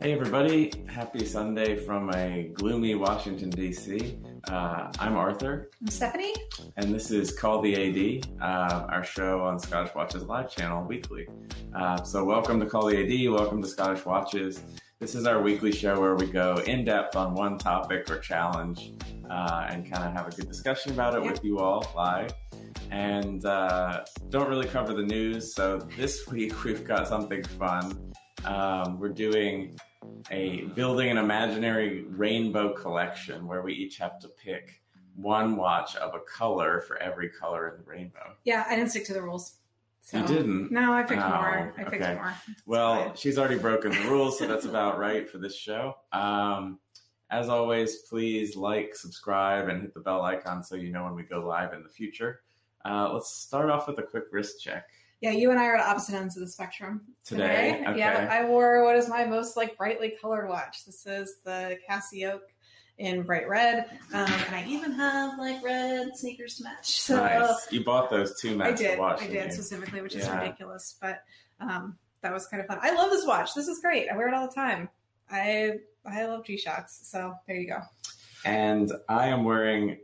Hey, everybody. Happy Sunday from a gloomy Washington, D.C. Uh, I'm Arthur. I'm Stephanie. And this is Call the AD, uh, our show on Scottish Watches Live channel weekly. Uh, so, welcome to Call the AD. Welcome to Scottish Watches. This is our weekly show where we go in depth on one topic or challenge uh, and kind of have a good discussion about it with you all live. And uh, don't really cover the news. So, this week we've got something fun. Um, we're doing a building an imaginary rainbow collection where we each have to pick one watch of a color for every color in the rainbow. Yeah, I didn't stick to the rules. So. You didn't? No, I picked oh, more. I picked okay. more. It's well, fine. she's already broken the rules, so that's about right for this show. Um, as always, please like, subscribe, and hit the bell icon so you know when we go live in the future. Uh, let's start off with a quick wrist check. Yeah, you and I are at opposite ends of the spectrum today. today. Okay. Yeah, I wore what is my most like brightly colored watch. This is the Casio in bright red, um, and I even have like red sneakers to match. So nice. You bought those two match I did. watch. I did you? specifically, which is ridiculous, but um, that was kind of fun. I love this watch. This is great. I wear it all the time. I I love G Shocks. So there you go. And I am wearing,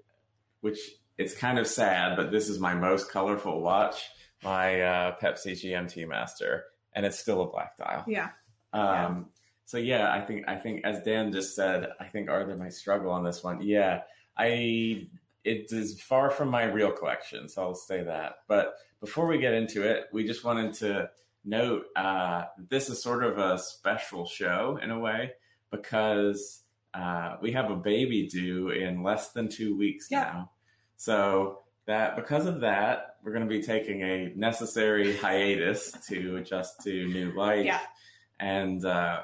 which it's kind of sad, but this is my most colorful watch my uh, Pepsi GMT Master, and it's still a black dial. Yeah. Um, yeah. So yeah, I think I think as Dan just said, I think Arthur might struggle on this one. Yeah, I it is far from my real collection, so I'll say that. But before we get into it, we just wanted to note uh, this is sort of a special show in a way because uh, we have a baby due in less than two weeks yeah. now. So that because of that, we're going to be taking a necessary hiatus to adjust to new life. Yeah. And uh,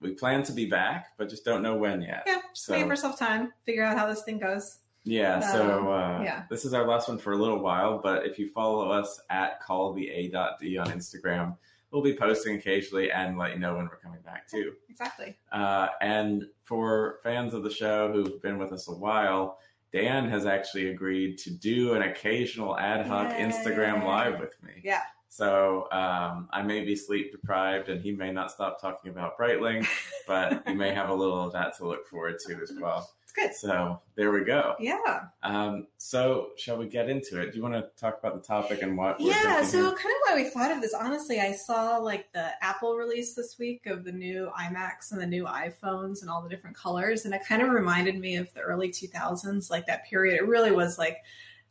we plan to be back, but just don't know when yet. Yeah, just so, give ourselves time, figure out how this thing goes. Yeah, um, so uh, yeah. this is our last one for a little while, but if you follow us at calltheA.d on Instagram, we'll be posting occasionally and let you know when we're coming back too. Exactly. Uh, and for fans of the show who've been with us a while, Dan has actually agreed to do an occasional ad hoc Yay. Instagram live with me. Yeah. So um, I may be sleep deprived, and he may not stop talking about Breitling, but you may have a little of that to look forward to as well. It's good. So there we go. Yeah. Um, so shall we get into it? Do you want to talk about the topic and what? Yeah. So kind of why we thought of this. Honestly, I saw like the Apple release this week of the new iMacs and the new iPhones and all the different colors, and it kind of reminded me of the early 2000s, like that period. It really was like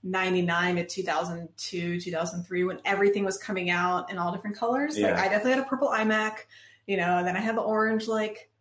99 to 2002, 2003 when everything was coming out in all different colors. Yeah. Like I definitely had a purple iMac, you know, and then I had the orange like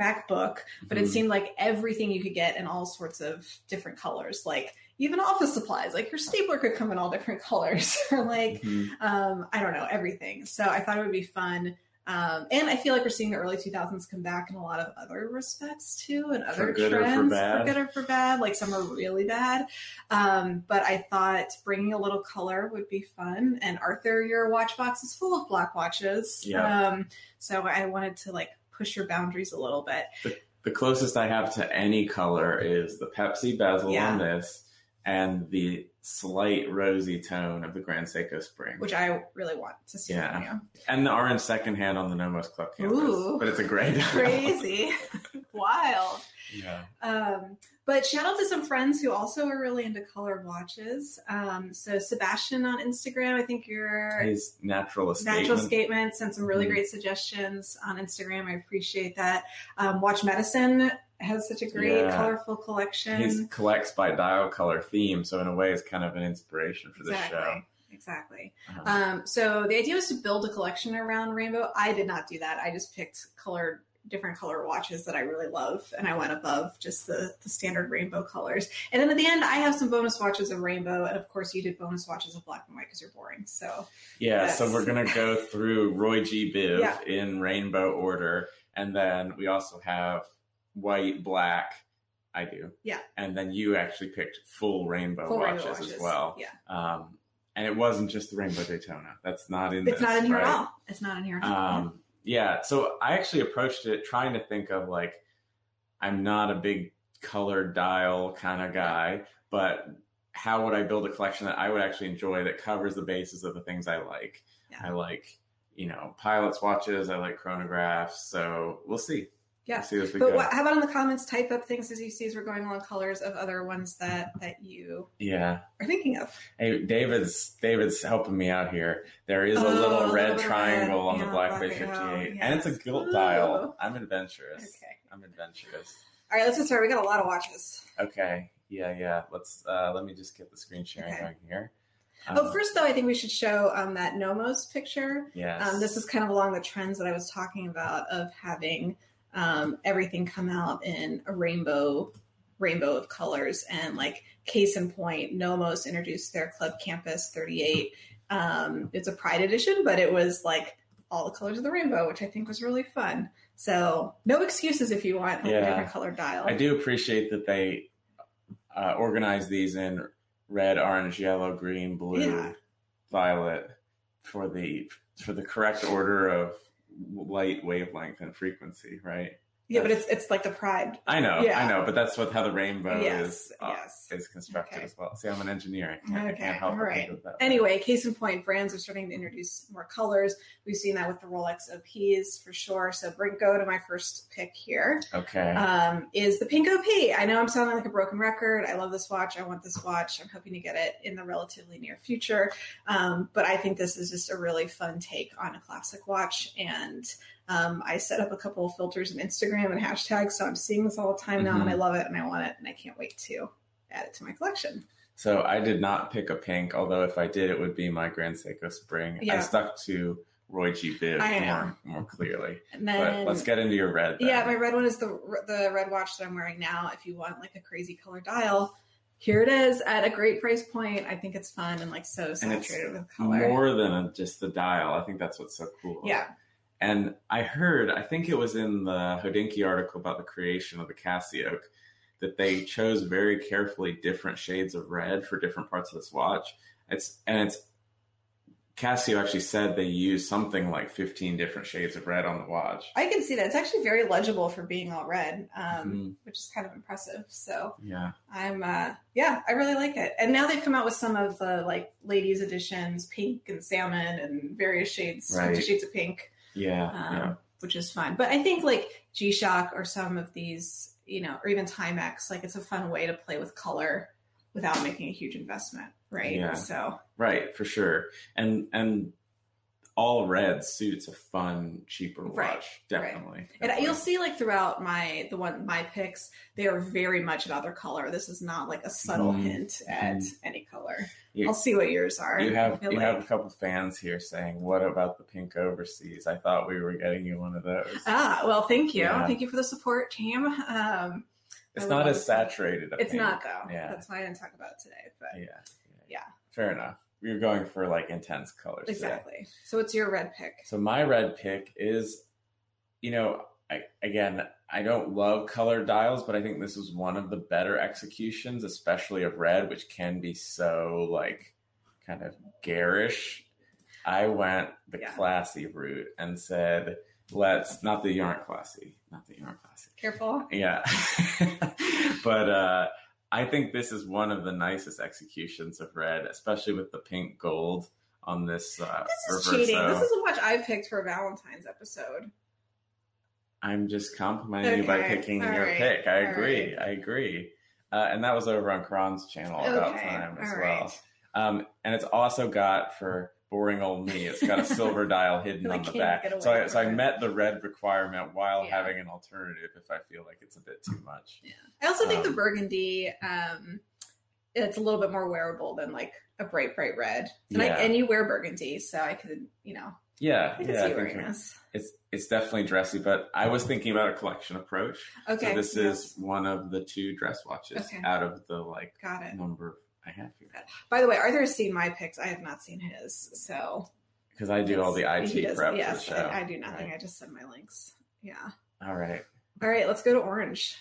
MacBook, but mm-hmm. it seemed like everything you could get in all sorts of different colors, like even office supplies, like your stapler could come in all different colors, or like mm-hmm. um, I don't know everything. So I thought it would be fun. Um, and I feel like we're seeing the early 2000s come back in a lot of other respects too, and other for trends for, for, good or for bad. Like some are really bad. Um, but I thought bringing a little color would be fun. And Arthur, your watch box is full of black watches. Yeah. Um, so I wanted to like push your boundaries a little bit. The, the closest I have to any color is the Pepsi bezel yeah. on this and the slight rosy tone of the Grand Seiko Spring, which I really want to see. Yeah, and the orange secondhand on the Nomos Club campus, Ooh, but it's a gray. Crazy, wild. Yeah. Um, but shout out to some friends who also are really into colored watches. Um, so Sebastian on Instagram, I think you're his natural escapement. Natural escapement sent some really mm great suggestions on Instagram. I appreciate that. Um, Watch Medicine has such a great yeah. colorful collection. He collects by dial color theme, so in a way, it's kind of an inspiration for exactly. the show. Exactly. Uh-huh. Um, so the idea was to build a collection around rainbow. I did not do that. I just picked colored different color watches that I really love, and I went above just the, the standard rainbow colors. And then at the end, I have some bonus watches of rainbow, and of course, you did bonus watches of black and white because you're boring. So yeah, so we're gonna go through Roy G. Biv yeah. in rainbow order, and then we also have white, black. I do. Yeah. And then you actually picked full rainbow, full watches, rainbow watches, as well. Yeah. Um, and it wasn't just the Rainbow Daytona. That's not in. It's this, not in here right? at all. It's not in here at all. Um, yeah. So I actually approached it trying to think of like, I'm not a big color dial kind of guy, but how would I build a collection that I would actually enjoy that covers the bases of the things I like? Yeah. I like you know, pilots watches. I like chronographs. So we'll see. Yeah. We'll see as we But go. what, how about in the comments? Type up things as you see as we're going along colors of other ones that that you yeah. are thinking of. Hey, David's David's helping me out here. There is a Oh, little red triangle red. on the Yeah, Blackbay Blackbay, 58, oh, and it's a yes. gilt Ooh. dial. I'm adventurous. Okay. I'm adventurous. All right, let's get started. We got a lot of watches. Okay. Yeah, yeah. Let's uh let me just get the screen sharing Okay. going here. oh, Um, first though, I think we should show um, that Nomos picture. yes. Um, this is kind of along the trends that I was talking about of having um, everything come out in a rainbow rainbow of colors and like case in point nomos introduced their club campus 38 um, it's a pride edition but it was like all the colors of the rainbow which i think was really fun so no excuses if you want a Yeah. different color dial I do appreciate that they uh, organize these in red, orange, yellow, green, blue, Yeah. violet for the for the correct order of light wavelength and frequency, right? Yeah but it's it's like the pride I know, Yeah. I know, but that's what how the rainbow yes is uh, yes is constructed Okay. as well. See, I'm an engineer. I can't, I Okay, can't help all right. think of that. anyway, case in point, brands are starting to introduce more colors. We've seen that with the Rolex OPs for sure. So bring go to my first pick here. Okay. Um, is the pink OP. I know I'm sounding like a broken record. I love this watch. I want this watch. I'm hoping to get it in the relatively near future. Um, but I think this is just a really fun take on a classic watch. And um, I set up a couple of filters in Instagram and hashtags, so I'm seeing this all the time now, and Mhm. I love it, and I want it, and I can't wait to add it to my collection. So I did not pick a pink, although if I did, it would be my Grand Seiko Spring. I stuck to Roy G. Biv more, more clearly. And But let's get into your red. Then. Yeah, my red one is the the red watch that I'm wearing now. If you want like a crazy color dial, here it is at a great price point. I think it's fun and like so And saturated with color. more than just the dial. I think that's what's so cool. yeah, And I heard, I think it was in the Hodinkee article about the creation of the Casio, that they chose very carefully different shades of red for different parts of this watch. It's and it's Casio actually said they used something like 15 different shades of red on the watch. I can see that. It's actually very legible for being all red, um, Mhm. which is kind of impressive. So Yeah. I'm, uh, yeah, I really like it. And now they've come out with some of the like ladies editions, pink and salmon, and various shades, Right. shades of pink. Yeah. um, yeah. which is fun. But I think like G Shock or some of these, you know, or even Timex, like it's a fun way to play with color without making a huge investment, right? Yeah. So Right, for sure. And and all red suits a fun, cheaper watch. Right, Definitely. and definitely. you'll see like throughout my the one my picks, they are very much about their color. This is not like a subtle Mhm. hint at any color. You- I'll see what yours are. You have you like- have a couple fans here saying, "What about the pink overseas?" I thought we were getting you one of those. Ah, well, thank you. Yeah. Thank you for the support, team. Um, it's not as saturated. it's pink. not though. Yeah. That's why I didn't talk about it today. But Yeah, Yeah. Fair enough. You're going for like intense colors. today. exactly. So what's your red pick? So my red pick is, you know, I, again, I don't love color dials, but I think this was one of the better executions, especially of red, which can be so like kind of garish. I went the Yeah. classy route and said, let's not that you aren't classy, not that you aren't classy. Careful. Yeah. but uh I think this is one of the nicest executions of red, especially with the pink gold on this uh This is reverso. cheating. This is a watch I picked for a Valentine's episode. I'm just complimenting you by picking all your right, pick. I all agree. right. I agree. Uh, and that was over on Kron's channel about Okay, time as all well. right. Um, and it's also got for boring old me, it's got a silver dial hidden on the back. So I, so I met the red requirement while Yeah. having an alternative if I feel like it's a bit too much. Yeah. I also think the Um, burgundy, um, it's a little bit more wearable than like a bright, bright red. And, I, Yeah. and you wear burgundy, so I could, you know, Yeah, I yeah, I think wearing it's it's definitely dressy, but I was thinking about a collection approach. Okay. So this yes. is one of the two dress watches Okay. out of the like Got it. number I have here. By the way, Arthur has seen my picks. I have not seen his. So Because I do all the IT prep for the show. I, I do nothing. Right. I just send my links. Yeah. All right. All right, let's go to orange.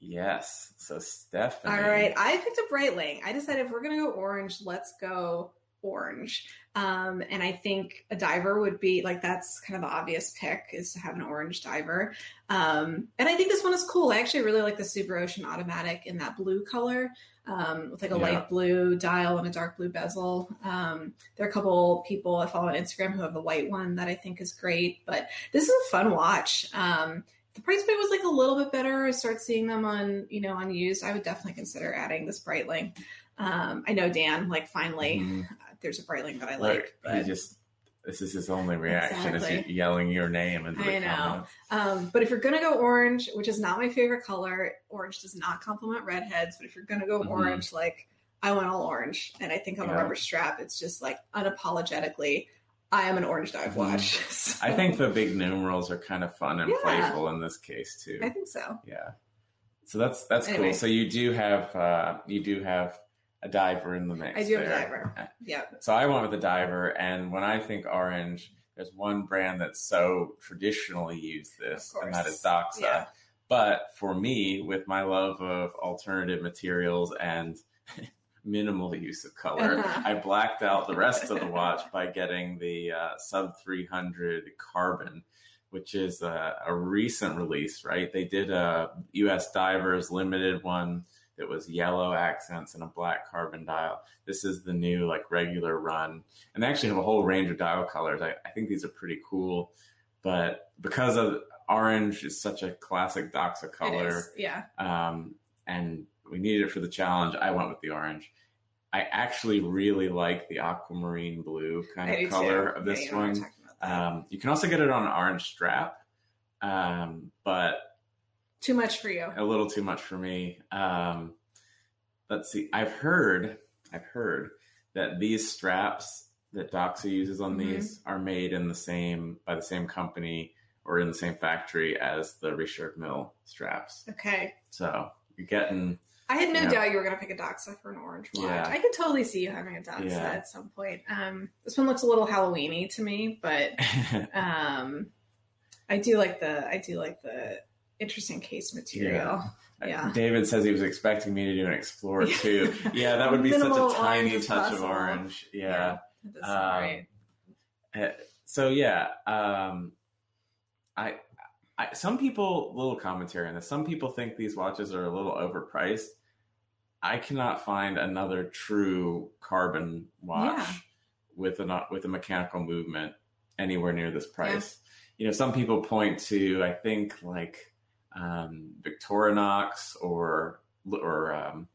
Yes. So Stephanie. All right, I picked a Breitling. I decided if we're gonna go orange, let's go orange. Um, and I think a diver would be like that's kind of the obvious pick is to have an orange diver. Um, and I think this one is cool. I actually really like the Super Ocean Automatic in that blue color um, with like a Yeah. light blue dial and a dark blue bezel. Um, there are a couple people I follow on Instagram who have the white one that I think is great. But this is a fun watch. Um, the price point was like a little bit better. I start seeing them on you know unused. I would definitely consider adding this Breitling. Um, I know Dan like finally Mhm. there's a Breitling that I like, he but just this is his only reaction is Exactly. you yelling your name into the I know. Um, but if you're gonna go orange, which is not my favorite color, orange does not complement redheads. But if you're gonna go Mhm. orange, like I want all orange, and I think on a Yeah. rubber strap, it's just like unapologetically, I am an orange dive Mhm. watch. So- I think the big numerals are kind of fun and Yeah. playful in this case too. I think so. Yeah. So that's that's Anyway. cool. So you do have uh, you do have a diver in the mix. I do have a diver. Yeah. So I went with a diver, and when I think orange, there's one brand that's so traditionally used this, and that is. Doxa. Yeah. But for me, with my love of alternative materials and minimal use of color, Uh-huh. I blacked out the rest of the watch by getting the uh, sub 300 carbon, which is a, a recent release, right? They did a US Divers limited one that was yellow accents and a black carbon dial. This is the new like regular run, and they actually have a whole range of dial colors. I, I think these are pretty cool, but because of orange is such a classic Doxa color, is. Yeah. um, and we needed it for the challenge. I went with the orange. I actually really like the aquamarine blue kind I of color too. of this you know what I'm one. talking about that. Um, you can also get it on an orange strap, um, but Too much for you. a little too much for me. Um, let's see. I've heard, I've heard that these straps that Doxa uses on Mhm. these are made in the same by the same company or in the same factory as the Richard Mille straps. Okay. So you're getting I had no Yeah. doubt you were going to pick a Doxa for an orange watch. Yeah. I could totally see you having a Doxa Yeah. at some point. Um, this one looks a little Halloweeny to me, but um, I do like the I do like the interesting case material. Yeah. David says he was expecting me to do an Explorer too. Yeah, that would be such a tiny touch of orange. Yeah. Does Um, great. Uh, So yeah, um, I, I some people little commentary on this. Some people think these watches are a little overpriced. I cannot find another true carbon watch Yeah. with a with a mechanical movement anywhere near this price. You know, some people point to I think like um, Victorinox or or um,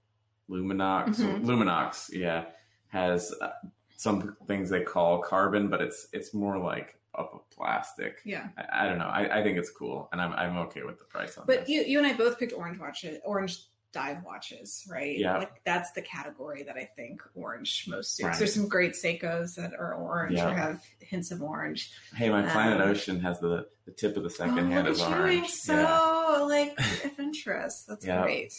Luminox. Mhm. Luminox, yeah, has uh, some things they call carbon, but it's it's more like of a plastic. Yeah. I, I don't know. I, I think it's cool, and I'm I'm okay with the price on But this. you you and I both picked orange watches, orange dive watches, right? Yeah. Like that's the category that I think orange most suits. Right. There's some great Seikos that are orange Yeah. or have hints of orange. hey, my Planet um, Ocean has the the tip of the second oh, hand is orange. so yeah. like of interest. That's Yeah. great.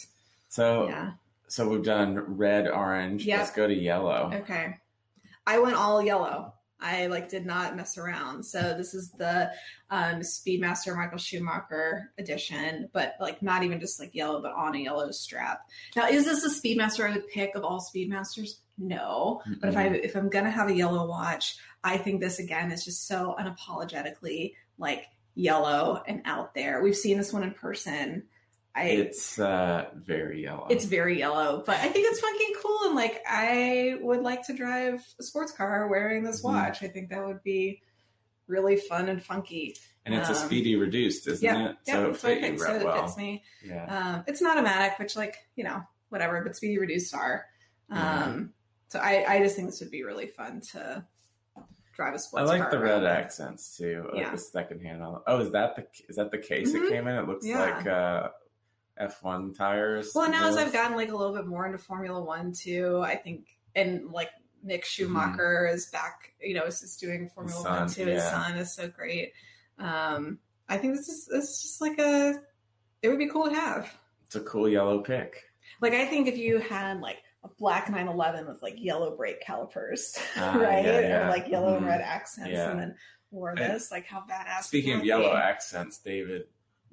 So Yeah. so we've done red, orange. Yep. Let's go to yellow. Okay. I went all yellow. I like did not mess around. So this is the um, Speedmaster Michael Schumacher edition, but like not even just like yellow, but on a yellow strap. Now, is this a Speedmaster I would pick of all Speedmasters? No. But if I Mm-hmm. if I'm gonna have a yellow watch, I think this again is just so unapologetically like yellow and out there. We've seen this one in person. I It's uh, very yellow. it's very yellow, but I think it's fucking cool. And like, I would like to drive a sports car wearing this Mhm. watch. I think that would be really fun and funky. and it's a um, speedy reduced, isn't Yeah, it? yeah, so it fit think. So right it fits me. Yeah. Um, it's an automatic, which like you know whatever, but speedy reduced are. Um, Mhm. So I, I just think this would be really fun to drive a sports I like the red accents too. I like Yeah. the second hand. Oh, is that the is that the case Mhm. it came in? It looks Yeah. like uh, F1 tires. Well, now as. I've gotten like a little bit more into Formula One too, I think, and like Mick Mm-hmm. Schumacher is back, you know, is just doing Formula His One son, too. His son is so great. Um, I think this is this is just like a, it would be cool to have. it's a cool yellow pick. Like I think if you had like a black 911 with like yellow brake calipers, Ah, right, yeah, yeah. or like yellow and Mhm. red accents, Yeah. and then wore And this, like how badass. Speaking of yellow be? accents, David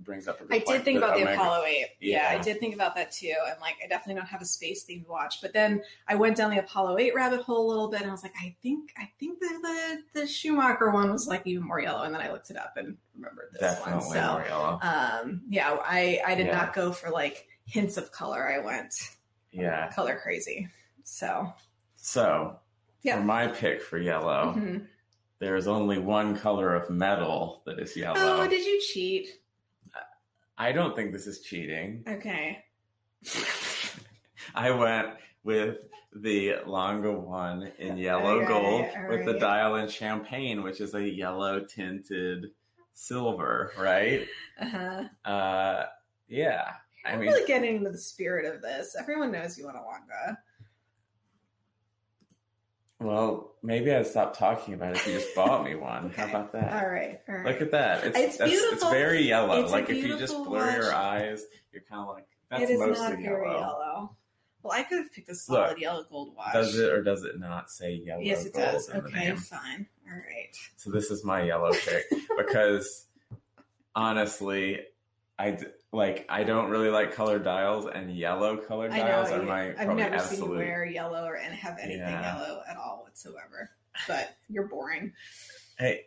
brings up a good I point. did think about the Omega- Apollo 8. Yeah. Yeah. I did think about that too. And like, I definitely don't have a space themed watch. But then I went down the Apollo 8 rabbit hole a little bit and I was like, I think, I think the, the, the Schumacher one was like even more yellow. And then I looked it up and remembered this Definitely one. So, more yellow. um, yeah, I, I did Yeah. not go for like hints of color. I went Yeah. color crazy. So, So Yeah. for my pick for yellow, mhm. there is only one color of metal that is yellow. oh, did you cheat? I don't think this is cheating. Okay. I went with the Lange one in yellow Okay, gold all with the dial in champagne, which is a yellow tinted silver, right? Uh-huh. Uh, yeah. I I'm mean, really getting into the spirit of this. Everyone knows you want a Lange. Well, maybe I'd stop talking about it if you just bought me one. How about that? All right. All right. Look at that. It's, It's that's- It's very yellow. It's like if you just beautiful blur your eyes, you're kind of like, that's it is mostly not very yellow. yellow. Well, I could have picked a solid Look, yellow gold watch. Does it or does it not say yellow? Yes, it does. Okay, fine. All right. So this is my yellow pick because honestly, I d- like I don't really like color dials, and yellow color I know. dials are my I've never seen you wear yellow or and have anything Yeah. yellow at all whatsoever. But you're boring. Hey,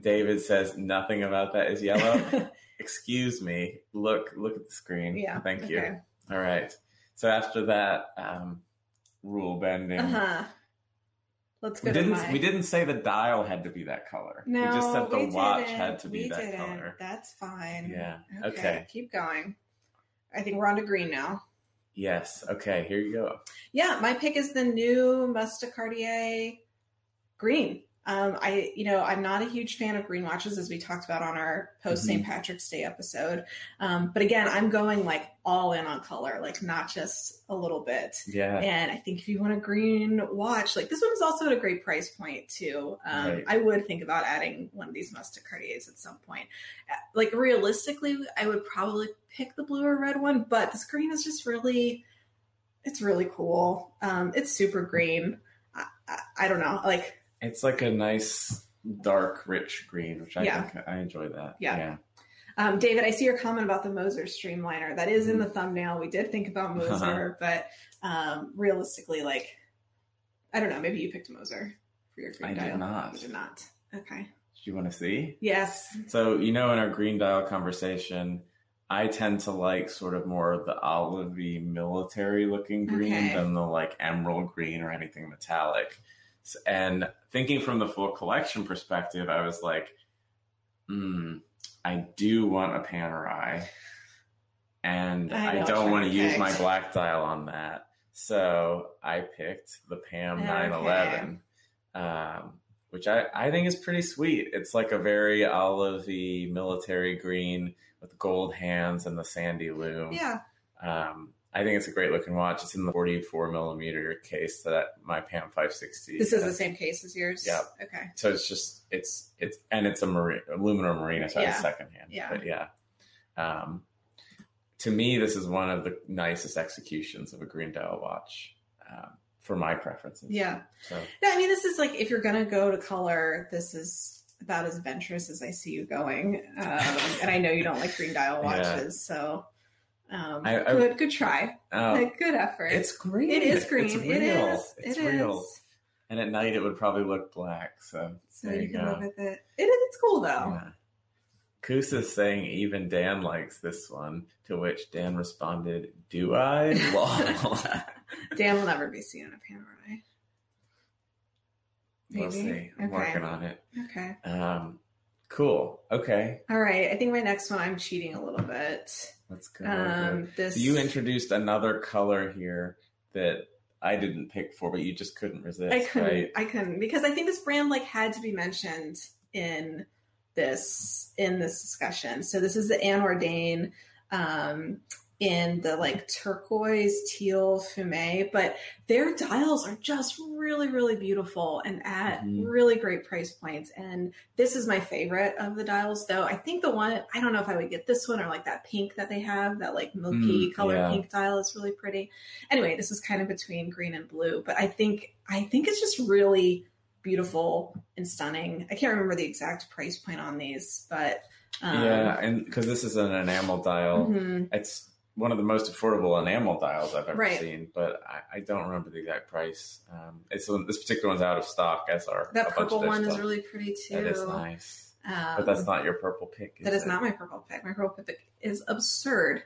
David says nothing about that is yellow. Excuse me. Look, look at the screen. yeah. Thank you. okay. All right. So after that, um, rule bending. Uh huh. Let's go We didn't. my. We didn't say the dial had to be that color. No, we just said the watch didn't. had to be we that didn't. color. That's fine. Yeah. Okay. Okay. Keep going. I think we're on to green now. Yes. Okay. Here you go. Yeah, my pick is the new Must de Cartier green. Um, I, you know, I'm not a huge fan of green watches, as we talked about on our post St. Patrick's Day episode. Um, but again, I'm going like all in on color, like not just a little bit. Yeah. And I think if you want a green watch, like this one is also at a great price point too. Um, Right. I would think about adding one of these Must de Cartiers at some point. Uh, Like realistically, I would probably pick the blue or red one, but this green is just really, it's really cool. Um, it's super green. I, I, I don't know, like It's like a nice dark, rich green, which I Yeah. think I enjoy that. Yeah. Um, David, I see your comment about the Moser Streamliner. That is in the thumbnail. We did think about Moser, but um, realistically, like, I don't know. Maybe you picked Moser for your green I did dial. not. You did not. Okay. Do you want to see? Yes. So you know, in our green dial conversation, I tend to like sort of more of the olivey military looking green Okay. than the like emerald green or anything metallic. And thinking from the full collection perspective, I was like, hmm, I do want a Panerai, and I I, don't want to use my black dial on that. So I picked the Pam Okay. 911, um, which I, I think is pretty sweet. It's like a very olivey military green with gold hands and the sandy lume. Yeah. Um, I think it's a great looking watch. It's in the 44 millimeter case that my Pam 560. This is the same case as yours. Yep. Okay. So it's just it's it's and it's a marine aluminum marina, so Yeah. it's secondhand. Yeah. But yeah. Um, to me, this is one of the nicest executions of a green dial watch um, for my preferences. Yeah. So No, I mean, this is like if you're gonna go to color, this is about as adventurous as I see you going. Um, and I know you don't like green dial Yeah. watches, so um, I- I- good, good try, like, good effort. it's green. It is green. It's real. is. It's It real. is. And at night, it would probably look black. So So there you you can go. live with it. It is. It's cool though. Yeah. Kusa's saying even Dan likes this one, to which Dan responded, Do I? Lol. Dan will never be seen in a Panerai. we'll Maybe. see. I'm Okay. working on it. Okay. Um, cool. Okay. All right. I think my next one, I'm cheating a little bit. Let's go. Um, this So you introduced another color here that I didn't pick for, but you just couldn't resist. I couldn't. Right? I couldn't because I think this brand like had to be mentioned in this in this discussion. So this is the Anordain um, in the like turquoise teal fume, but their dials are just really really beautiful and at Mhm. really great price points. And this is my favorite of the dials, though. I think the one I don't know if I would get this one or like that pink that they have that like milky Mm, color yeah. pink dial is really pretty anyway this is kind of between green and blue but i think i think it's just really beautiful and stunning i can't remember the exact price point on these but Um, yeah, and because this is an enamel dial, mhm. it's one of the most affordable enamel dials I've ever Right. seen, but I, I don't remember the exact price. Um, it's this particular one's out of stock, as are That purple one is really pretty too. That is nice, Um, but that's not your purple pick. that is it? not my purple pick. My purple pick is absurd.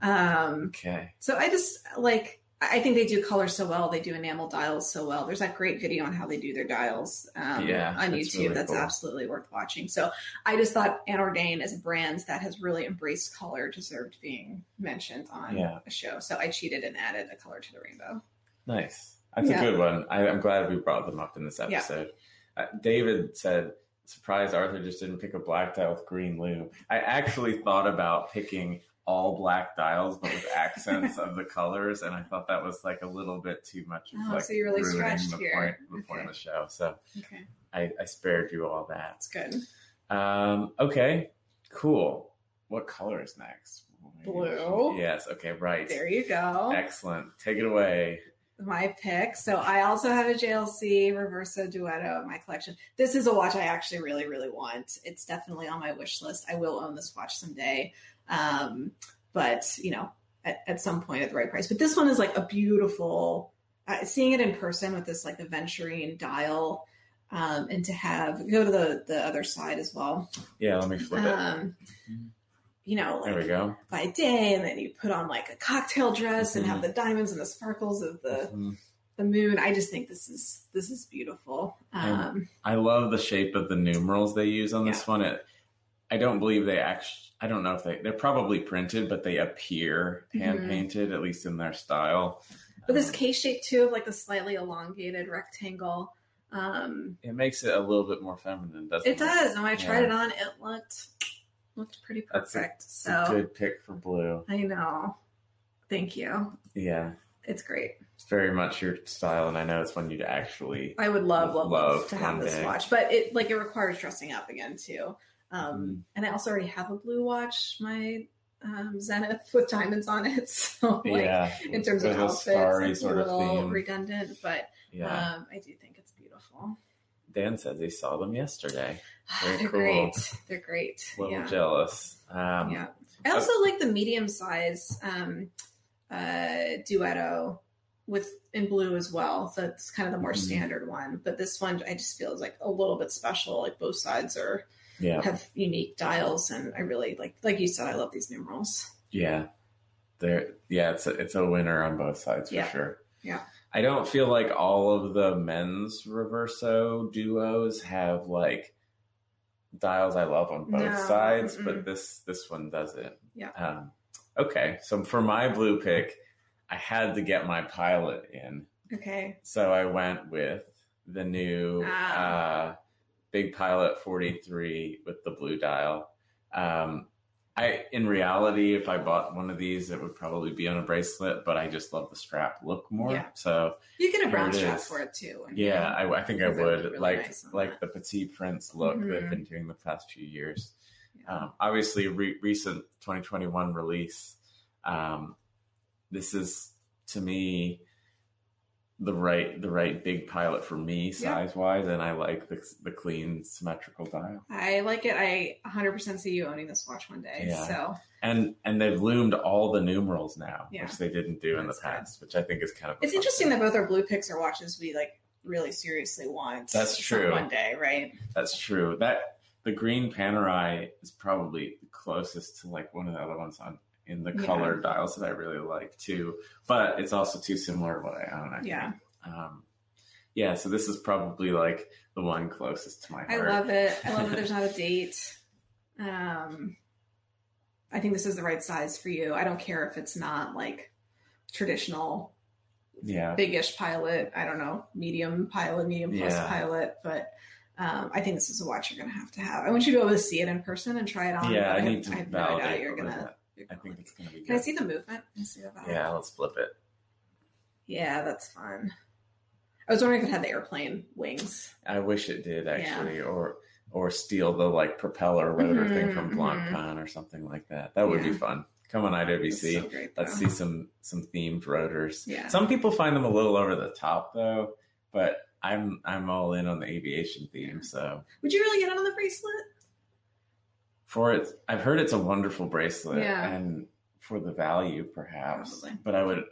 Um, okay. so I just like I think they do color so well. They do enamel dials so well. There's that great video on how they do their dials um, Yeah, on that's YouTube. really that's cool. absolutely worth watching. So I just thought Anordain as a brand that has really embraced color deserved being mentioned on Yeah. a show. So I cheated and added a color to the rainbow. Nice. That's Yeah. a good one. I, I'm glad we brought them up in this episode. Uh, David said, surprised Arthur just didn't pick a black dial with green lume. I actually thought about picking all black dials, but with accents of the colors, and I thought that was like a little bit too much. Of, Oh, like, so you really stretched the here. Point, the point of the show. So Okay, I, I spared you all that. that's good. Um, okay, cool. What color is next? Blue. Yes. Okay. Right. There you go. Excellent. Take it away. my pick. So I also have a JLC Reverso Duetto in my collection. This is a watch I actually really, really want. It's definitely on my wish list. I will own this watch someday. Um, but you know, at, at some point at the right price. But this one is like a beautiful. Uh, seeing it in person with this like aventurine dial, um, and to have go to the the other side as well. Yeah. Let me flip it. Um, you know, There we go. by day, and then you put on like a cocktail dress and Mhm. have the diamonds and the sparkles of the Mhm. the moon. I just think this is this is beautiful. Um, I love the shape of the numerals they use on this one. It, I don't believe they actually. I don't know if they. They're probably printed, but they appear hand painted, at least in their style. but this Um, case shape too of like the slightly elongated rectangle. Um, it makes it a little bit more feminine, doesn't it? it does. And when I tried Yeah. it on, it looked looked pretty perfect. A so good pick for blue. I know. Thank you. Yeah, It's great. it's very much your style, and I know it's one you'd actually. I would love, love, love, Love to have this watch, but it like it requires dressing up again too. Um, Mm. And I also already have a blue watch, my um, Zenith with diamonds on it. So like yeah, in terms of outfits, it's a little redundant, but yeah, um, I do think it's beautiful. Dan says he saw them yesterday. Very They're cool. great. They're great. A little yeah. jealous. Um, yeah. I also like the medium size um, uh, duetto with in blue as well. That's kind of the more Mhm. standard one, but this one I just feel is like a little bit special. Like both sides are yeah, have unique dials, and I really like like you said, I love these numerals. yeah. There, yeah, it's a, it's a winner on both sides for Yeah. sure. Yeah. I don't feel like all of the men's reverso duos have like dials I love on both No, sides, mm-mm. but this this one does it. Yeah. Um, okay, so for my blue pick, I had to get my pilot in. Okay. So I went with the new Ah. uh, Big Pilot 43 with the blue dial. Um, I, in reality, if I bought one of these, it would probably be on a bracelet, but I just love the strap look more. Yeah. So You get a brown strap is. for it too. and- yeah, I, I think I would would really like nice like that. the Petit Prince look Mhm. they've been doing the past few years. Yeah. Um, obviously, re- recent 2021 release. Um, this is to me the right the right big pilot for me size wise, and I like the the clean symmetrical dial. I like it. I 100% see you owning this watch one day. Yeah. So And and they've lumed all the numerals now, Yeah. which they didn't do in the That's good. past, which I think is kind of it's interesting thing. that both our blue picks are watches we like really seriously want. That's true. One day, right? That's true. That the green Panerai is probably the closest to like one of the other ones on in the Yeah. color dials that I really like too. But it's also too similar to what I own. I Yeah. think. Um, yeah. So this is probably like the one closest to my heart. I love it. I love that there's not a date. Um, I think this is the right size for you. I don't care if it's not like traditional Yeah. big-ish pilot. I don't know, medium pilot, medium plus Yeah. pilot, but. Um, I think this is a watch you're going to have to have. I want you to be able to see it in person and try it on. Yeah. I need to have no doubt you're gonna. I think it's gonna be. Can I see the movement? See? Yeah. Let's flip it. Yeah, that's fun. I was wondering if it had the airplane wings. I wish it did actually, or or steal the like propeller rotor thing mm-hmm, from Blancpain mm-hmm. or something like that. That would be fun. Come on, IWC. so great, Let's see some some themed rotors. Yeah. Some people find them a little over the top though, but I'm I'm all in on the aviation theme. So Would you really get it on the bracelet? For it, I've heard it's a wonderful bracelet, Yeah. and for the value, perhaps. Probably. But I would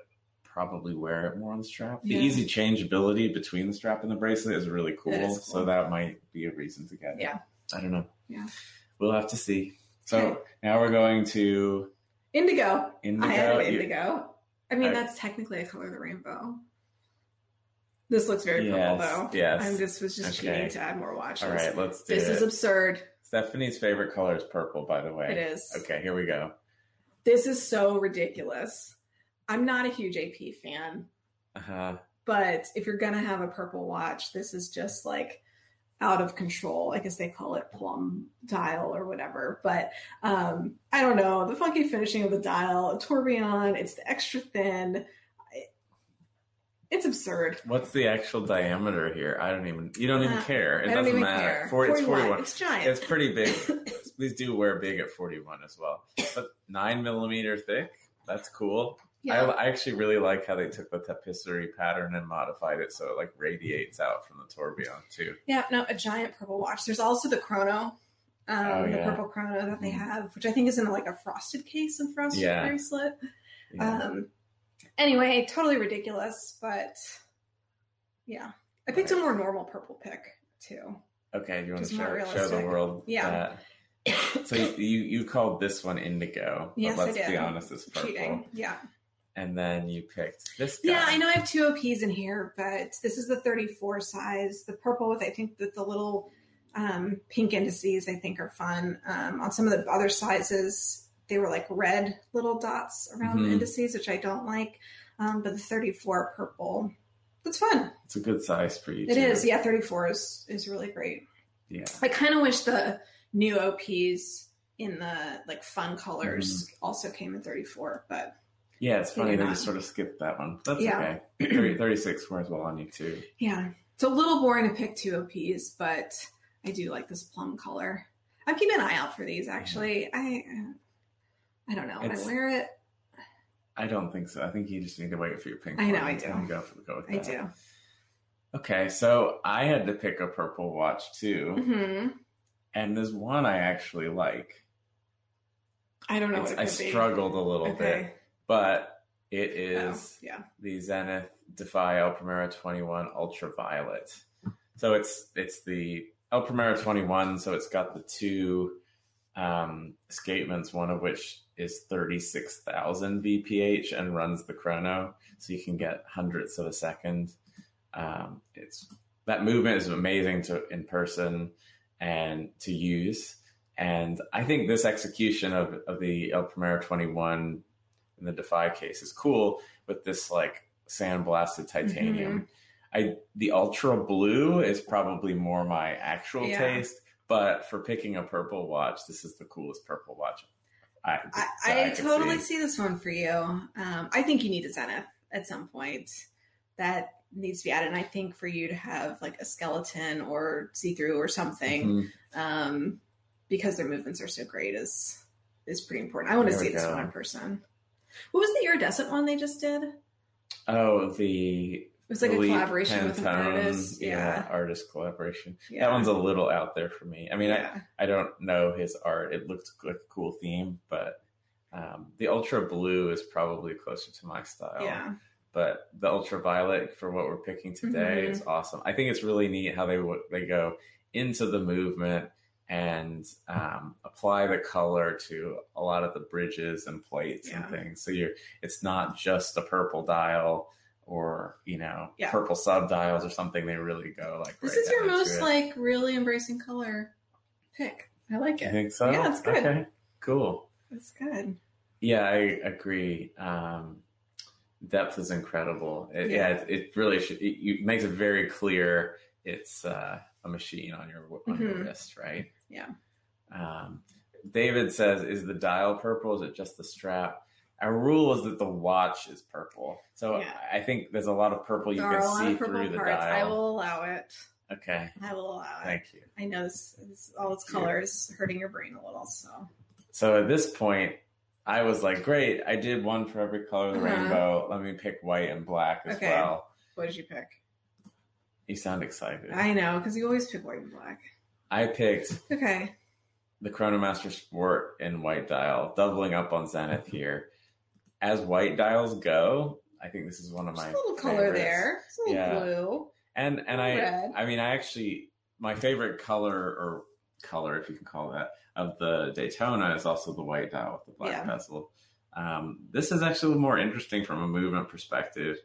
probably wear it more on the strap. The easy changeability between the strap and the bracelet is really cool, is cool. So that might be a reason to get it. Yeah. I don't know. Yeah. We'll have to see. So Okay. now we're going to Indigo. indigo. I indigo. I mean, I- that's technically a color of the rainbow. This looks very Yes, purple, though. yes. I'm just was just Okay. cheating to add more watches. All right, let's do This it. is absurd. Stephanie's favorite color is purple, by the way. It is. Okay, here we go. This is so ridiculous. I'm not a huge AP fan, Uh-huh. but if you're gonna have a purple watch, this is just like out of control. I guess they call it plum dial or whatever. But um, I don't know. The funky finishing of the dial, a tourbillon, it's the extra thin. It's absurd. What's the actual diameter here? I don't even. You don't even Uh, care. It doesn't matter. care. 40, it's 41. 41. It's giant. It's pretty big. These do wear big at 41 as well. But nine millimeter thick. That's cool. yeah. I, I actually really like how they took the tapisserie pattern and modified it so it like radiates out from the tourbillon too. Yeah, no, a giant purple watch. There's also the chrono, um, Oh, the yeah. purple chrono that they Mhm. have, which I think is in like a frosted case and frosted Yeah. bracelet. Yeah. Um, anyway, totally ridiculous, but yeah, I picked a more normal purple pick too. okay, you want to show, show the world? Yeah. that? So you, you called this one indigo, Yes, but I let's did. be honest, it's purple. Cheating, yeah, And then you picked this guy. yeah. I know I have two OPs in here, but this is the 34 size. The purple with I think that the little um, pink indices I think are fun. Um, on some of the other sizes, they were like red little dots around Mhm. the indices, which I don't like. Um, but the 34 purple, that's fun. It's a good size for you. It too. is, yeah. 34 is is really great. Yeah. I kind of wish the new OPs in the like fun colors Mm-hmm. also came in 34, but Yeah, it's funny they just sort of skipped that one. That's Yeah. okay. 30, 36 wears well on you too. yeah, it's a little boring to pick two OPs, but I do like this plum color. I'm keeping an eye out for these. Actually, I I don't know. When I wear it, I don't think so. I think you just need to wait for your pink. I know, I do. and Go, for, go with I that. do. Okay, so I had to pick a purple watch too, hmm and there's one I actually like. I don't know I be. struggled a little bit, but it is Oh, yeah. the Zenith Defy El Primero 21 Ultraviolet. So it's it's the El Primero 21. So it's got the two um, escapements, one of which is 36,000 VPH and runs the chrono, so you can get hundredths of a second. Um, it's that movement is amazing to in person and to use. And I think this execution of, of the El Primero 21 in the Defy case is cool with this like sandblasted titanium. I the ultra blue is probably more my actual Yeah. taste, but for picking a purple watch, this is the coolest purple watch. I I, I totally see. see this one for you. Um, I think you need a Zenith at some point. That needs to be added. And I think for you to have like a skeleton or see through or something, Mhm. um, because their movements are so great, is is pretty important. I want to There we see this one in person. What was the iridescent one they just did? Oh, the was like a Elite collaboration with an artist. Yeah, artist collaboration. yeah. That one's a little out there for me. I mean, yeah. I, I don't know his art. It looked like a cool theme, but um, the ultra blue is probably closer to my style. yeah. but the ultraviolet for what we're picking today Mhm. is awesome. I think it's really neat how they they go into the movement and um, apply the color to a lot of the bridges and plates Yeah. and things. So you're it's not just a purple dial or you know Yeah. purple sub dials or something. They really go like This right is your most like really embracing color pick. I like it. think so? Yeah, it's good. Okay, cool. It's good. Yeah, I agree. Um, depth is incredible. It, yeah, Yeah. it, it really should, it, it makes it very clear it's uh, a machine on your on your Mhm. wrist, right? Yeah. Um, David says, "Is the dial purple? Is it just the strap?" Our rule is that the watch is purple, so Yeah. I think there's a lot of purple you There can see through the parts. I will allow it. Okay, I will allow it. thank you. I know this, this all its colors hurting your brain a little. So So at this point, I was like, "Great! I did one for every color of the Uh-huh. rainbow. Let me pick white and black as Okay. well." what did you pick? You sound excited. I know because you always pick white and black. I picked Okay. the Chronomaster Sport in white dial, doubling up on Zenith here. As white dials go, I think this is one of my There's a little color favorites. there. It's a little Yeah. blue. And and I Red. I mean I actually my favorite color or color if you can call that of the Daytona is also the white dial with the black Yeah. bezel. Um, this is actually more interesting from a movement perspective.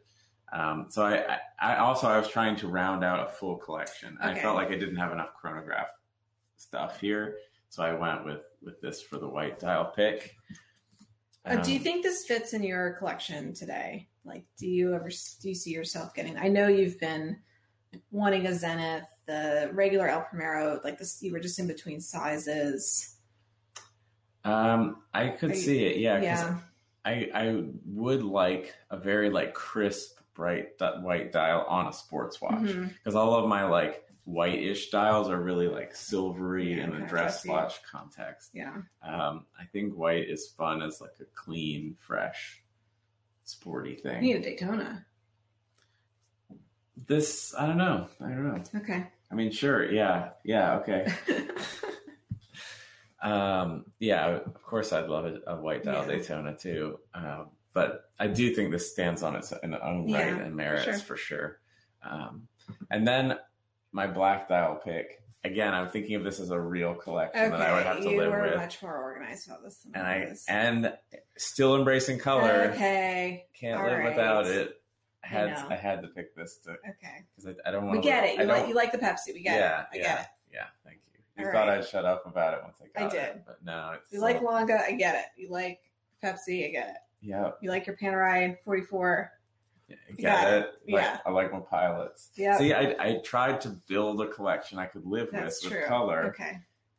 Um, so I, I, I also I was trying to round out a full collection. I felt like I didn't have enough chronograph stuff here, so I went with with this for the white dial pick. Uh, do you think this fits in your collection today? Like, do you ever do you see yourself getting? I know you've been wanting a Zenith, the regular El Primero, like this. You were just in between sizes. Um, I could Are you- see it, yeah. Yeah, I I would like a very like crisp bright white dial on a sports watch because all of my like white-ish dials are really like silvery Yeah, in a dress watch context. yeah. Um, I think white is fun as like a clean, fresh, sporty You thing. need a Daytona. This I don't know. I don't know. Okay. I mean, sure, yeah, yeah, okay. Um, yeah, of course, I'd love a, a white dial Yeah. Daytona too. Um, but I do think this stands on its own Yeah, right and merits sure. for sure. Um, and then my black dial pick. Again, I'm thinking of this as a real collection that I would have to you live were with, much more organized about this than and I I was. and still embracing color. Okay. Can't all live right. without it. I I had know. I had to pick this to Okay. because I, I don't want We get it. You like you like the Pepsi. We get yeah, it. I yeah, get it. yeah. Thank you. You All thought right. I'd shut up about it once I got I it, did. but no, it's You like still- Longa. I get it. You like Pepsi. I get it. yeah. You like your Panerai 44. Yeah, get got it. Like, Yeah. I like my pilots. Yeah. See, I, I tried to build a collection I could live That's with true. with color, Okay.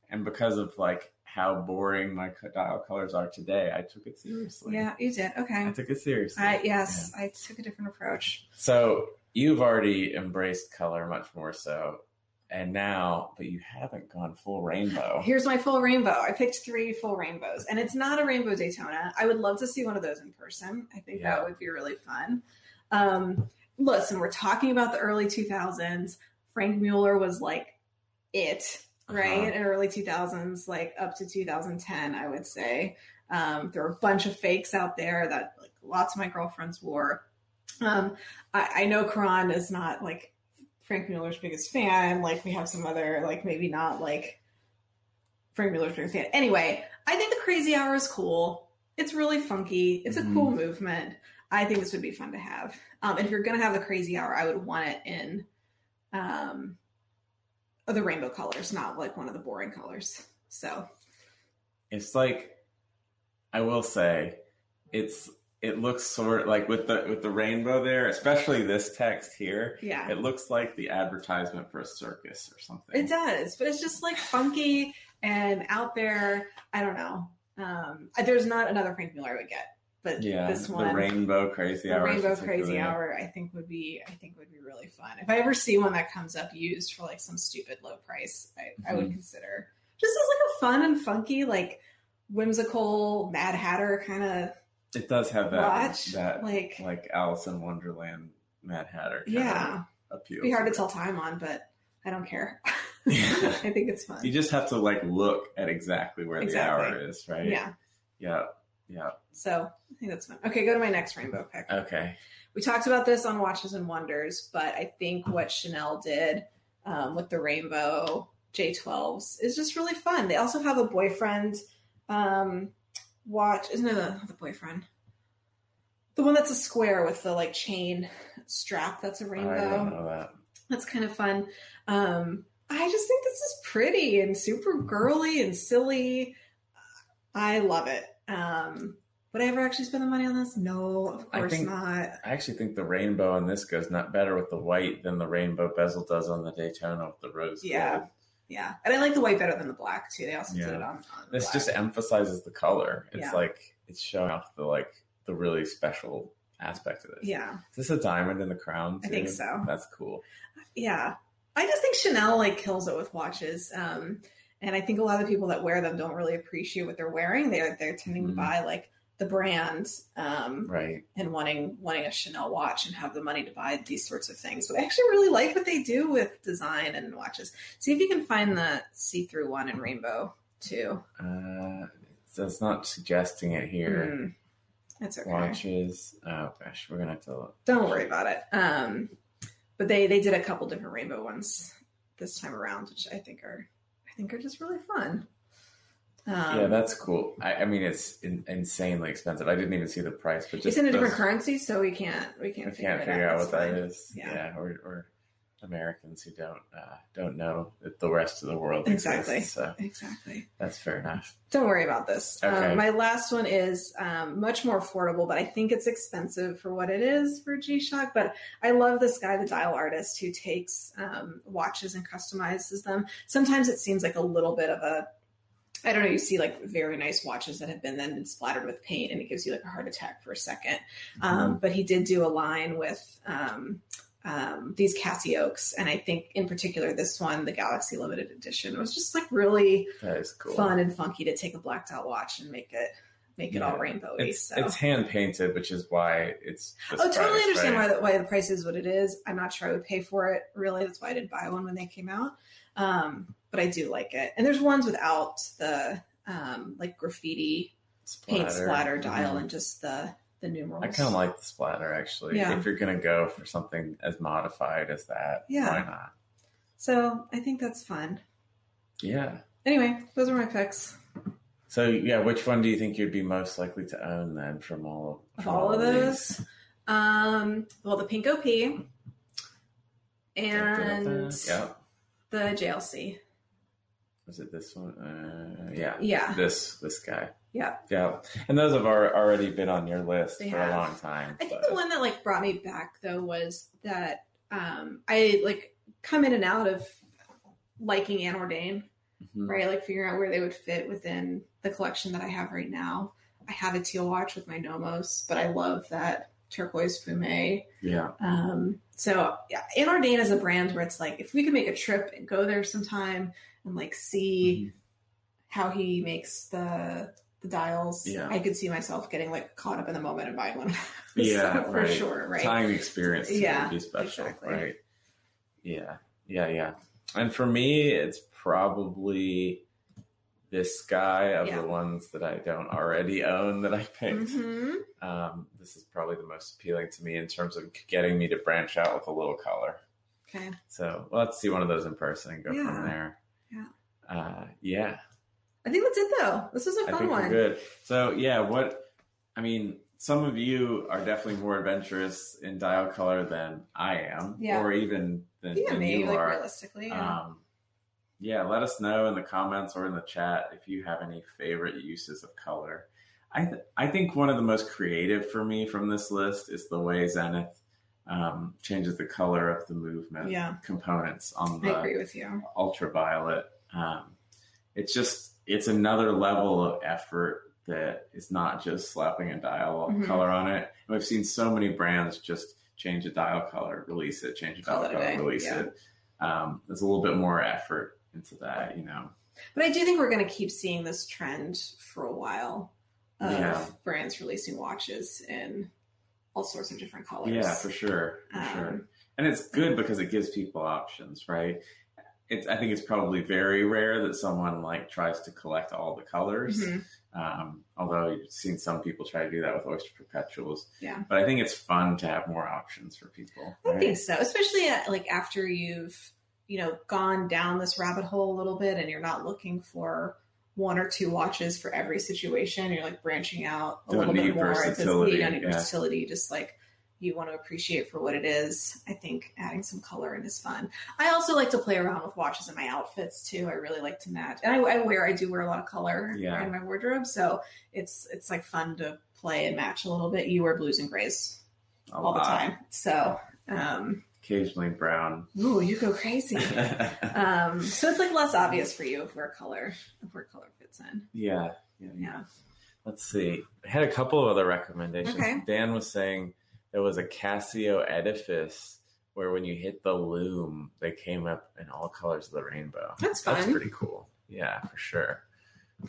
and because of like how boring my dial colors are today, I took it seriously. Yeah, you did. Okay. I took it seriously. I yes, I took a different approach. So you've already embraced color much more so, and now, but you haven't gone full rainbow. Here's my full rainbow. I picked three full rainbows, and it's not a rainbow Daytona. I would love to see one of those in person. I think Yeah. that would be really fun. Um, listen, we're talking about the early 2000s. Franck Muller was like it, right? Uh-huh. In early 2000s, like up to 2010, I would say. Um, there were a bunch of fakes out there that like lots of my girlfriends wore. Um, I, I know Karan is not like Franck Muller's biggest fan. Like we have some other, like maybe not like Franck Muller's biggest fan. Anyway, I think the Crazy Hour is cool. It's really funky. It's Mhm. a cool movement. I think this would be fun to have. Um, and if you're gonna have the Crazy Hour, I would want it in um, the rainbow colors, not like one of the boring colors. So It's like I will say, it's it looks sort of like with the with the rainbow there, especially this text here. yeah, It looks like the advertisement for a circus or something. It does, but it's just like funky and out there. I don't know. Um, there's not another Franck Muller I would get, but Yeah, this one, the rainbow crazy the hour. Rainbow. Crazy Hour, I think would be, I think would be really fun. If I ever see one that comes up used for like some stupid low price, I, I would Mhm. consider just as like a fun and funky, like whimsical Mad Hatter kind of It does have that watch. that like, like Alice in Wonderland Mad Hatter. kind yeah, appeal. it'd be hard to tell time on, but I don't care. I think it's fun. You just have to like look at exactly where Exactly. the hour is, right? Yeah. Yeah. Yeah. So I think that's fun. Okay, go to my next rainbow pick. Okay. We talked about this on Watches and Wonders, but I think what Chanel did um, with the rainbow J12s is just really fun. They also have a boyfriend um, watch. Isn't it the, the boyfriend? The one that's a square with the like chain strap that's a I don't rainbow. know that. That's kind of fun. Um, I just think this is pretty and super girly and silly. I love it. Um, would I ever actually spend the money on this? No, of I course think- not. I actually think the rainbow on this goes not better with the white than the rainbow bezel does on the Daytona with the rose Yeah. gold. Yeah, and I like the white better than the black too. They also Yeah. did it on. on This black. just emphasizes the color. It's Yeah. like it's showing off the like the really special aspect of this. yeah, Is this a diamond in the crown? I think so. That's cool. yeah. I just think Chanel like kills it with watches. Um, and I think a lot of the people that wear them don't really appreciate what they're wearing. They're they're tending to Mhm. buy like the brand um, Right. and wanting wanting a Chanel watch and have the money to buy these sorts of things. But I actually really like what they do with design and watches. See if you can find the see through one in rainbow too. Uh, so it's not suggesting it here. Mm, that's okay. Watches. Oh gosh, we're gonna have to. Look. Don't worry about it. Um, but they they did a couple different rainbow ones this time around, which I think are think are just really fun. Um, yeah, that's cool. I, I mean, it's in, insanely expensive. I didn't even see the price, but just it's in a different those- currency, so we can't we can't We figure, can't figure out That's what that is. Yeah. Yeah, or, or Americans who don't uh, don't know that the rest of the world Exactly. exists. So Exactly. that's fair enough. Don't worry about this. Okay. Um, my last one is um, much more affordable, but I think it's expensive for what it is for G-Shock. But I love this guy, the dial artist, who takes um, watches and customizes them. Sometimes it seems like a little bit of a I don't know. You see like very nice watches that have been then been splattered with paint, and it gives you like a heart attack for a second. Um, but he did do a line with um, these CasiOaks, and I think in particular this one, the Galaxy Limited Edition, was just like really cool. fun and funky to take a blacked out watch and make it make it all Yeah. rainbowy. It's so. it's hand painted, which is why it's. Oh, totally understand right? why the, why the price is what it is. I'm not sure I would pay for it. Really, that's why I didn't buy one when they came out. Um, but I do like it. And there's ones without the um, like graffiti paint splatter dial Mhm. and just the the numerals. I kind of like the splatter actually. Yeah. If you're gonna go for something as modified as that, Yeah. why not? So I think that's fun. Yeah. Anyway, those are my picks. So yeah, which one do you think you'd be most likely to own then from all Of from all of these? those, um, well, the pink OP and yeah, the JLC. Was it this one? Uh, yeah, Yeah, this this guy. yeah. Yeah, and those have already been on your list They for have. a long time. I think the one that like brought me back though was that um I like come in and out of liking Anordain, Mhm. right? Like figuring out where they would fit within the collection that I have right now. I have a teal watch with my Nomos, but I love that turquoise fumé. Yeah, Um, so yeah, Anordain is a brand where it's like if we could make a trip and go there sometime and like see Mm-hmm. how he makes the the dials, Yeah. I could see myself getting like caught up in the moment and buying one. Yeah, for right. sure, right? tying the experience to Yeah, be special, exactly. right? Yeah, yeah, yeah. And for me, it's probably this guy of Yeah. the ones that I don't already own that I picked. hmm Um, this is probably the most appealing to me in terms of getting me to branch out with a little color. Okay. So let's see one of those in person and go Yeah. from there. Yeah. Uh, yeah. I think that's it though. This was a fun think one. good. So yeah, what I mean, some of you are definitely more adventurous in dial color than I am, Yeah. or even than, Yeah, than maybe you like are. realistically. Yeah. Um, yeah, let us know in the comments or in the chat if you have any favorite uses of color. I th- I think one of the most creative for me from this list is the way Zenith um, changes the color of the movement Yeah. components on I the agree with you. ultraviolet. Um, it's just it's another level of effort that is not just slapping a dial Mhm. color on it. And we've seen so many brands just change a dial color, release it, change a dial color, day, release yeah. it. Um, there's a little bit more effort into that, you know. But I do think we're going to keep seeing this trend for a while of Yeah. brands releasing watches in all sorts of different colors. Yeah, for sure, for Um, sure. And it's good because it gives people options, right? It's I think it's probably very rare that someone like tries to collect all the colors. Mhm. Um, although you've seen some people try to do that with oyster perpetuals. Yeah. But I think it's fun to have more options for people. I right? think so, especially uh, like after you've you know gone down this rabbit hole a little bit, and you're not looking for one or two watches for every situation. You're like branching out a Don't little bit more. It doesn't versatility, need any yeah. versatility. Just like you want to appreciate for what it is. I think adding some color in is fun. I also like to play around with watches in my outfits too. I really like to match, and I, I wear I do wear a lot of color Yeah. in my wardrobe, so it's it's like fun to play and match a little bit. You wear blues and grays A all the time, so. Um, Occasionally brown. Ooh, you go crazy. um, so it's like less obvious for you of where color where color fits in. yeah, yeah. Yeah. Let's see. I had a couple of other recommendations. Okay. Dan was saying there was a Casio edifice where when you hit the lume, they came up in all colors of the rainbow. That's That's pretty cool. Yeah, for sure.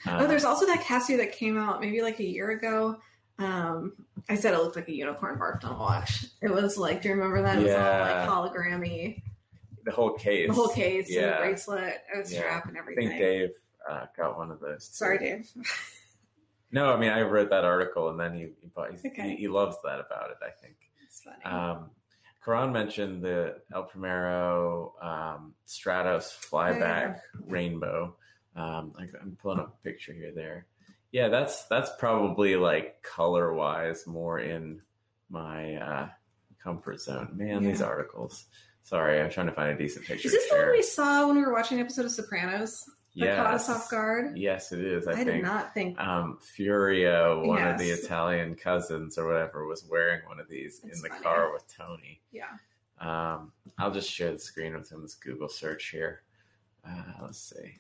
oh, Uh, there's also that Casio that came out maybe like a year ago. Um, I said it looked like a unicorn barked on a watch. It was like, do you remember that? It was Yeah. all like hologrammy, the whole case. the whole case, and the bracelet, and Yeah. strap, and I everything. think Dave uh, got one of those. too. Sorry, Dave. No, I mean I read that article and then he he, Okay. he, he loves that about it. I think. It's funny. Um, Karan mentioned the El Primero um, Stratos flyback rainbow. Um, I, I'm pulling up a picture here. There, yeah, that's that's probably like color wise more in my uh, comfort zone. Man, these articles. Sorry, I'm trying to find a decent picture. Is this the one we saw when we were watching an episode of Sopranos? That caught us Yes. off guard? Yes, it is. I, I, think. did not think. um, Furio, one of the Italian cousins or whatever, was wearing one of these That's in the funny. car with Tony. Yeah. Um, I'll just share the screen with him. This Google search here. Uh, let's see.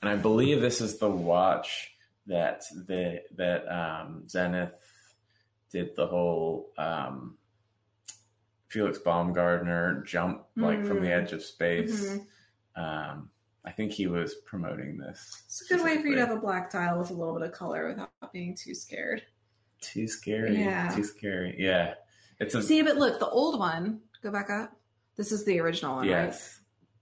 And I believe this is the watch that the that um, Zenith did the whole um, Felix Baumgartner jump like from the Mm. edge of space. Mhm. Um, I think he was promoting this. It's a good way for you to have a black tile with a little bit of color without being too scared. Too scary. Yeah. Too scary. Yeah. It's a See, but look, the old one, go back up. This is the original one, right? yes.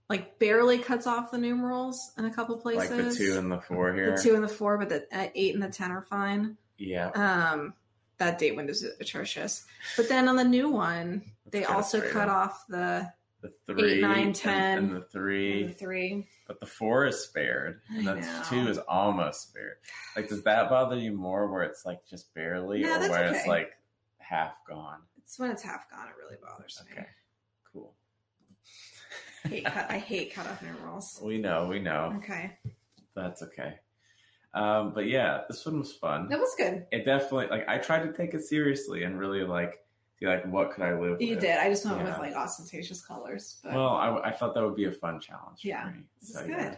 Like barely cuts off the numerals in a couple places. Like the two and the four here. The two and the four, but the uh, eight and the ten are fine. Yeah. Um, that date window is atrocious. But then on the new one, they Let's get it also cut off the, the three, nine, and- 10, and, the three, the three. but the four is spared, and that's two is almost spared. Like, does that bother you more, where it's like just barely, No, or where okay. it's like half gone? It's when it's half gone. It really bothers me. Okay, cool. I hate cut. I hate cut off numerals. we know, we know. Okay, That's okay. Um, but yeah, this one was fun. that was good. It definitely like I tried to take it seriously and really like like what could I live You with. did. I just went Yeah. with like ostentatious colors. But Well, I, I thought that would be a fun challenge. Yeah, for me. So, is yeah. good.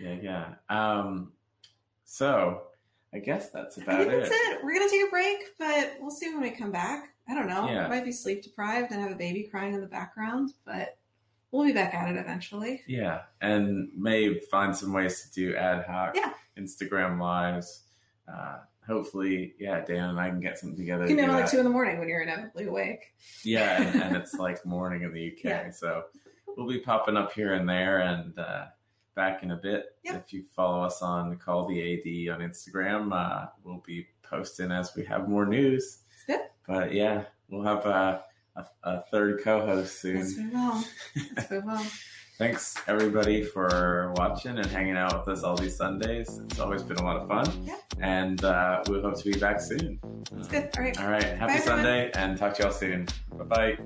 Yeah, yeah. Um, so I guess that's I about think it. it. We're gonna take a break, but we'll see when we come back. I don't know. Yeah. I might be sleep deprived and have a baby crying in the background, but we'll be back at it eventually. Yeah, and may find some ways to do ad hoc Yeah. Instagram lives. Uh, hopefully, yeah, Dan and I can get something together. You can know like two in the morning when you're inevitably awake. Yeah, and, and it's like morning in the UK, Yeah. so we'll be popping up here and there and uh, back in a bit. Yep. If you follow us on Call the AD on Instagram, uh, we'll be posting as we have more news. Good. But yeah, we'll have uh, a, a third co-host soon. Yes, we will. Yes, we will. Thanks everybody for watching and hanging out with us all these Sundays. It's always been a lot of fun. Yeah. And uh, we hope to be back soon. It's good. All right. All right. Happy Bye, everyone. Sunday and talk to y'all soon. Bye bye.